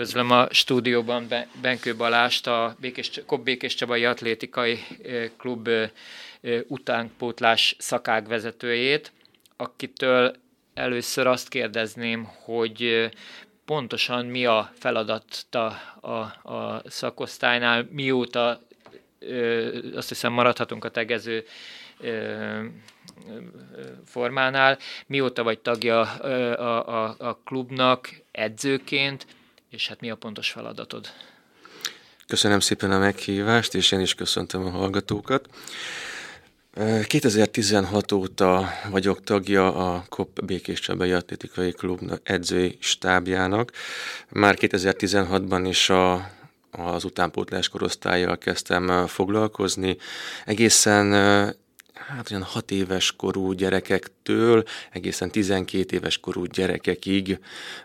Üdvözlöm a stúdióban Benkő Balást, a Békés, Kobb Békés Csabai Atlétikai Klub utánpótlás szakág vezetőjét, akitől először azt kérdezném, hogy pontosan mi a feladat a, a, a szakosztálynál, mióta azt hiszem maradhatunk a tegező formánál, mióta vagy tagja a, a, a klubnak edzőként, és hát mi a pontos feladatod? Köszönöm szépen a meghívást, és én is köszöntöm a hallgatókat. 2016 óta vagyok tagja a KOP Békés Csabai Atlétikai Klub edzői stábjának. Már 2016-ban is a az utánpótlás korosztályjal kezdtem foglalkozni. Egészen hát olyan 6 éves korú gyerekektől egészen 12 éves korú gyerekekig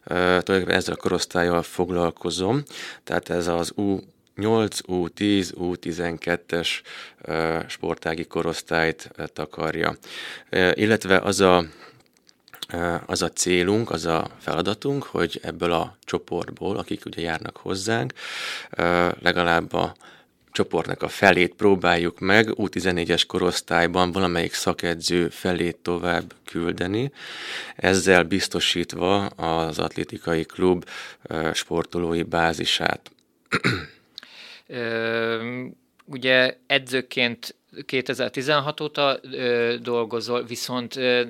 tulajdonképpen ezzel a korosztályjal foglalkozom. Tehát ez az U 8, U10, U12-es sportági korosztályt takarja. Illetve az a az a célunk, az a feladatunk, hogy ebből a csoportból, akik ugye járnak hozzánk, legalább a csoportnak a felét próbáljuk meg U14-es korosztályban valamelyik szakedző felét tovább küldeni, ezzel biztosítva az atlétikai klub sportolói bázisát. ugye edzőként 2016 óta ö, dolgozol, viszont ö,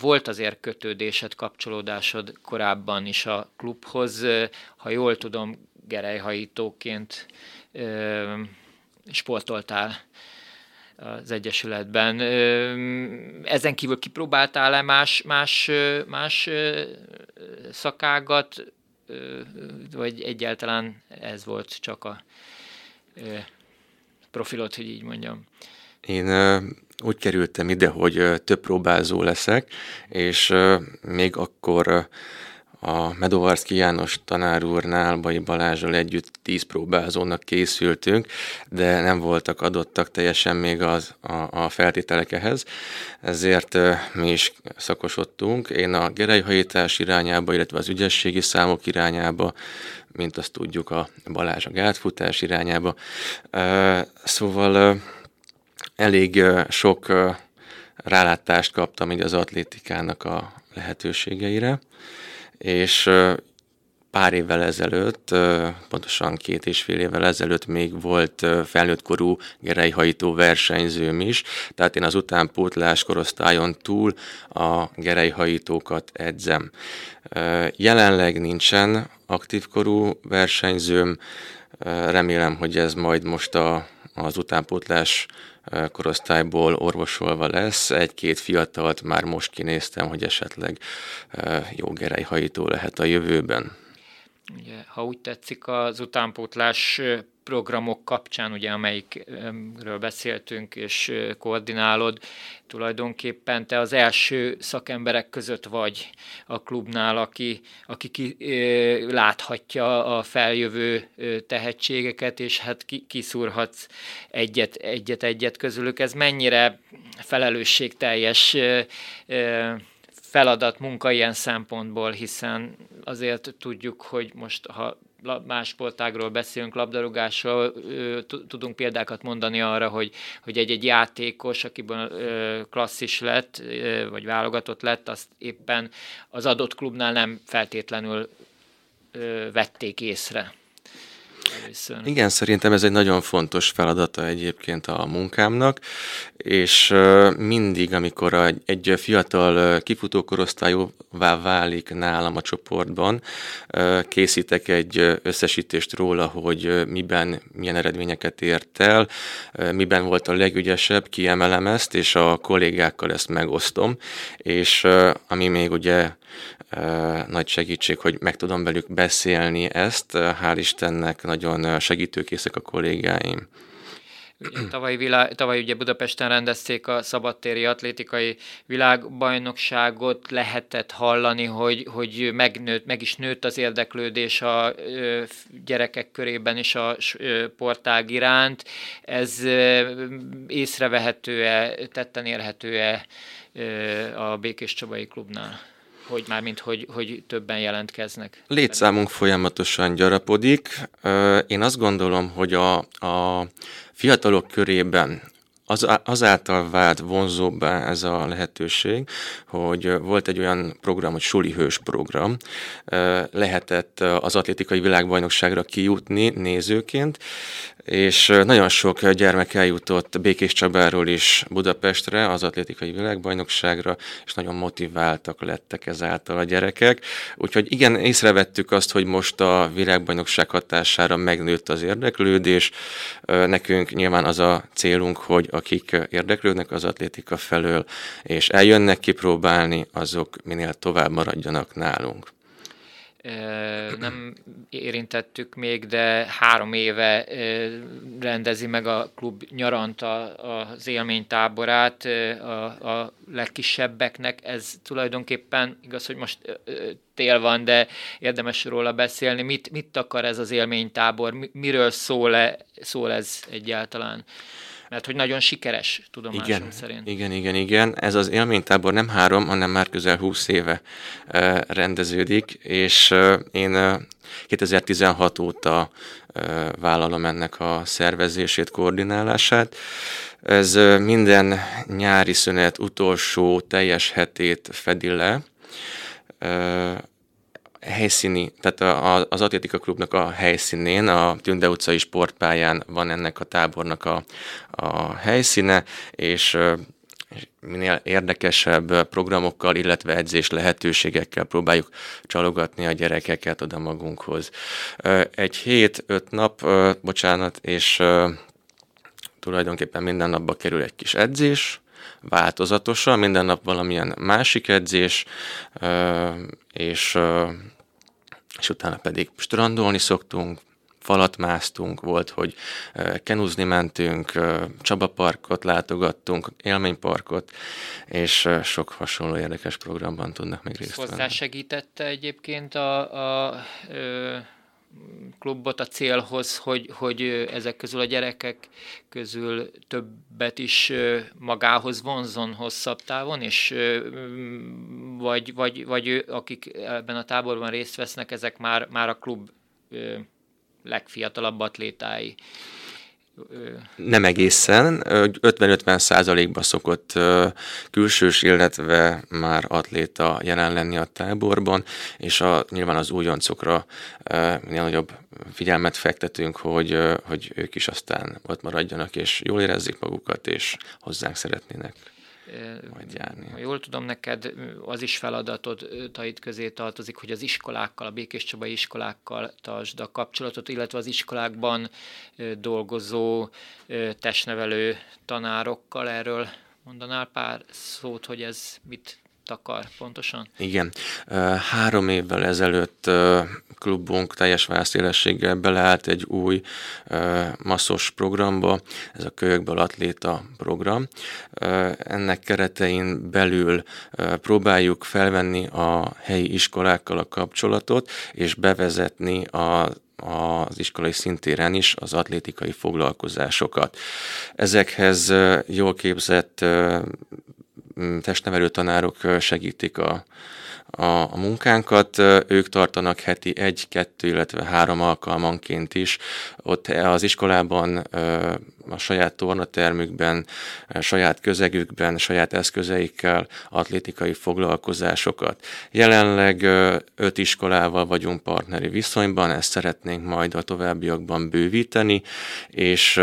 volt azért kötődésed, kapcsolódásod korábban is a klubhoz. Ö, ha jól tudom, gerejhajítóként ö, sportoltál az Egyesületben. Ezen kívül kipróbáltál-e más, más, más szakágat, vagy egyáltalán ez volt csak a profilot, hogy így mondjam? Én úgy kerültem ide, hogy több próbázó leszek, és még akkor a Medovarszki János tanár úrnál, Bai Balázsral együtt tíz próbázónak készültünk, de nem voltak adottak teljesen még az, a, a feltételek ehhez, ezért mi is szakosodtunk. Én a gerejhajítás irányába, illetve az ügyességi számok irányába, mint azt tudjuk, a Balázs a gátfutás irányába. Szóval elég sok rálátást kaptam így az atlétikának a lehetőségeire és pár évvel ezelőtt, pontosan két és fél évvel ezelőtt még volt felnőttkorú gerejhajtó versenyzőm is, tehát én az utánpótlás korosztályon túl a gerejhajítókat edzem. Jelenleg nincsen aktív korú versenyzőm, remélem, hogy ez majd most a, az utánpótlás korosztályból orvosolva lesz. Egy-két fiatalt már most kinéztem, hogy esetleg jó gerejhajító lehet a jövőben. Ugye, ha úgy tetszik, az utánpótlás programok kapcsán, ugye, amelyikről beszéltünk és koordinálod, tulajdonképpen te az első szakemberek között vagy a klubnál, aki, aki ki, láthatja a feljövő tehetségeket, és hát ki, kiszúrhatsz egyet, egyet, egyet közülük. Ez mennyire felelősségteljes feladat, munka ilyen szempontból, hiszen azért tudjuk, hogy most, ha más sportágról beszélünk, labdarúgásról, tudunk példákat mondani arra, hogy, hogy egy-egy játékos, akiből klasszis lett, vagy válogatott lett, azt éppen az adott klubnál nem feltétlenül vették észre először. Igen, szerintem ez egy nagyon fontos feladata egyébként a munkámnak, és mindig, amikor egy fiatal kifutókorosztályúvá válik nálam a csoportban, készítek egy összesítést róla, hogy miben, milyen eredményeket ért el, miben volt a legügyesebb, kiemelem ezt, és a kollégákkal ezt megosztom, és ami még ugye nagy segítség, hogy meg tudom velük beszélni ezt. Hál' Istennek nagyon segítőkészek a kollégáim. Tavaly, világ, tavaly ugye Budapesten rendezték a szabadtéri atlétikai világbajnokságot, lehetett hallani, hogy, hogy megnőtt, meg is nőtt az érdeklődés a gyerekek körében és a portág iránt. Ez észrevehető-e, tetten érhető-e a Békés Csabai Klubnál? Hogy mármint, hogy, hogy többen jelentkeznek? Létszámunk folyamatosan gyarapodik. Én azt gondolom, hogy a, a fiatalok körében az, azáltal vált vonzóbbá ez a lehetőség, hogy volt egy olyan program, hogy Suli Hős program, lehetett az atlétikai világbajnokságra kijutni nézőként, és nagyon sok gyermek eljutott Békés Csabáról is Budapestre, az atlétikai világbajnokságra, és nagyon motiváltak lettek ezáltal a gyerekek. Úgyhogy igen, észrevettük azt, hogy most a világbajnokság hatására megnőtt az érdeklődés. Nekünk nyilván az a célunk, hogy akik érdeklődnek az atlétika felől, és eljönnek kipróbálni, azok minél tovább maradjanak nálunk nem érintettük még, de három éve rendezi meg a klub nyaranta az élménytáborát a, a legkisebbeknek. Ez tulajdonképpen igaz, hogy most tél van, de érdemes róla beszélni. Mit, mit akar ez az élménytábor? Miről szól, -e, szól ez egyáltalán? Mert hogy nagyon sikeres, tudomásom igen, szerint. Igen, igen, igen. Ez az élménytábor nem három, hanem már közel 20 éve rendeződik, és én uh, 2016 óta vállalom ennek a szervezését, koordinálását. Ez minden nyári szünet utolsó teljes hetét fedi le. Helyszíni, tehát az Atlétika Klubnak a helyszínén, a Tünde utcai sportpályán van ennek a tábornak a, a helyszíne, és minél érdekesebb programokkal, illetve edzés lehetőségekkel próbáljuk csalogatni a gyerekeket oda magunkhoz. Egy hét, öt nap, bocsánat, és tulajdonképpen minden napba kerül egy kis edzés, változatosan, minden nap valamilyen másik edzés, és, és utána pedig strandolni szoktunk, falat másztunk, volt, hogy kenuzni mentünk, Csaba parkot látogattunk, élményparkot, és sok hasonló érdekes programban tudnak még részt venni. Hozzásegítette egyébként a, a, a klubot a célhoz, hogy, hogy ezek közül a gyerekek közül többet is magához vonzon hosszabb távon, és vagy, vagy, vagy akik ebben a táborban részt vesznek, ezek már, már a klub legfiatalabb atlétái. Nem egészen, 50-50 százalékban szokott külsős, illetve már atléta jelen lenni a táborban, és a, nyilván az újoncokra minél nagyobb figyelmet fektetünk, hogy, hogy ők is aztán ott maradjanak, és jól érezzék magukat, és hozzánk szeretnének majd járni. Ha jól tudom, neked az is feladatod taid közé tartozik, hogy az iskolákkal, a Békés Csabai iskolákkal tartsd a kapcsolatot, illetve az iskolákban dolgozó testnevelő tanárokkal. Erről mondanál pár szót, hogy ez mit takar pontosan? Igen. Három évvel ezelőtt klubunk teljes válaszélességgel beleállt egy új masszos programba, ez a Kölyökből Atléta program. Ennek keretein belül próbáljuk felvenni a helyi iskolákkal a kapcsolatot, és bevezetni a az iskolai szintéren is az atlétikai foglalkozásokat. Ezekhez jól képzett testnevelő tanárok segítik a, a, a munkánkat. Ők tartanak heti egy, kettő, illetve három alkalmanként is. Ott az iskolában a saját tornatermükben, a saját közegükben, saját eszközeikkel atlétikai foglalkozásokat. Jelenleg öt iskolával vagyunk partneri viszonyban, ezt szeretnénk majd a továbbiakban bővíteni, és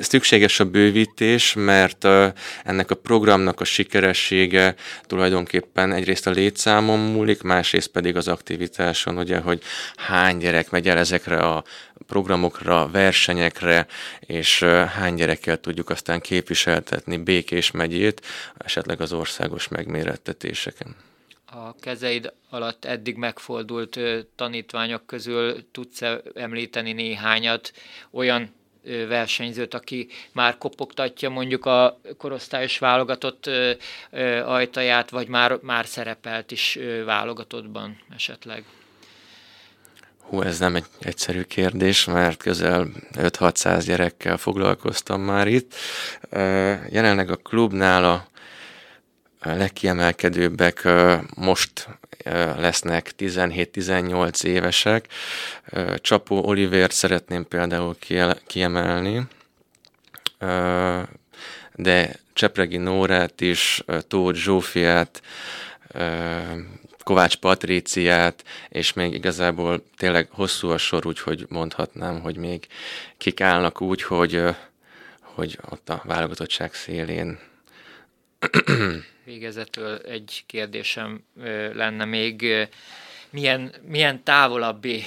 szükséges a bővítés, mert ennek a programnak a sikeressége tulajdonképpen egyrészt a létszámon múlik, másrészt pedig az aktivitáson, ugye, hogy hány gyerek megy el ezekre a programokra, versenyekre, és hány gyerekkel tudjuk aztán képviseltetni Békés megyét, esetleg az országos megmérettetéseken. A kezeid alatt eddig megfordult tanítványok közül tudsz említeni néhányat olyan versenyzőt, aki már kopogtatja mondjuk a korosztályos válogatott ajtaját, vagy már, már szerepelt is válogatottban esetleg? Hú, ez nem egy egyszerű kérdés, mert közel 5-600 gyerekkel foglalkoztam már itt. Jelenleg a klubnál a legkiemelkedőbbek most lesznek 17-18 évesek. Csapó Olivért szeretném például kiemelni, de Csepregi Nórát is, Tóth Zsófiát, Kovács Patríciát, és még igazából tényleg hosszú a sor, úgyhogy mondhatnám, hogy még kik állnak úgy, hogy, hogy ott a válogatottság szélén. Végezetül egy kérdésem lenne még, milyen, milyen távolabbi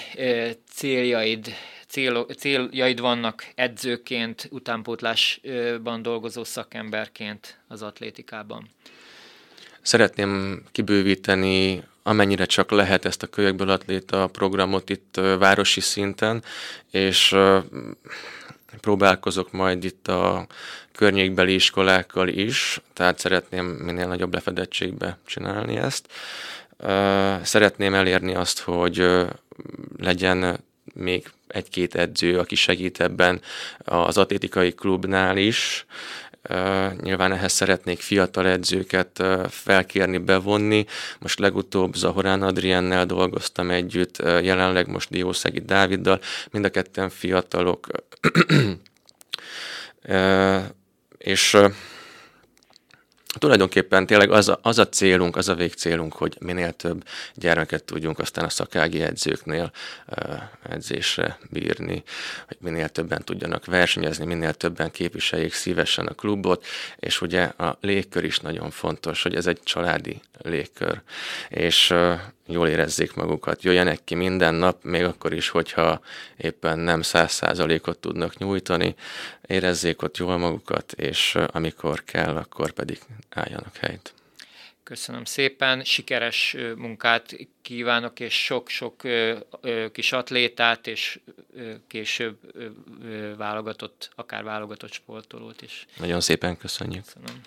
céljaid, cél, céljaid vannak edzőként, utánpótlásban dolgozó szakemberként az atlétikában? Szeretném kibővíteni amennyire csak lehet ezt a kölyökből atléta programot itt városi szinten, és próbálkozok majd itt a környékbeli iskolákkal is, tehát szeretném minél nagyobb lefedettségbe csinálni ezt. Szeretném elérni azt, hogy legyen még egy-két edző, aki segít ebben az atlétikai klubnál is, nyilván ehhez szeretnék fiatal edzőket felkérni, bevonni. Most legutóbb Zahorán Adriennel dolgoztam együtt, jelenleg most Diószegi Dáviddal, mind a ketten fiatalok. és tulajdonképpen tényleg az a, az a célunk, az a végcélunk, hogy minél több gyermeket tudjunk aztán a szakági edzőknél edzésre bírni, hogy minél többen tudjanak versenyezni, minél többen képviseljék szívesen a klubot, és ugye a légkör is nagyon fontos, hogy ez egy családi légkör, és jól érezzék magukat, jöjjenek ki minden nap, még akkor is, hogyha éppen nem száz százalékot tudnak nyújtani, érezzék ott jól magukat, és amikor kell, akkor pedig álljanak helyt. Köszönöm szépen, sikeres munkát kívánok, és sok-sok kis atlétát, és később válogatott, akár válogatott sportolót is. Nagyon szépen köszönjük. Köszönöm.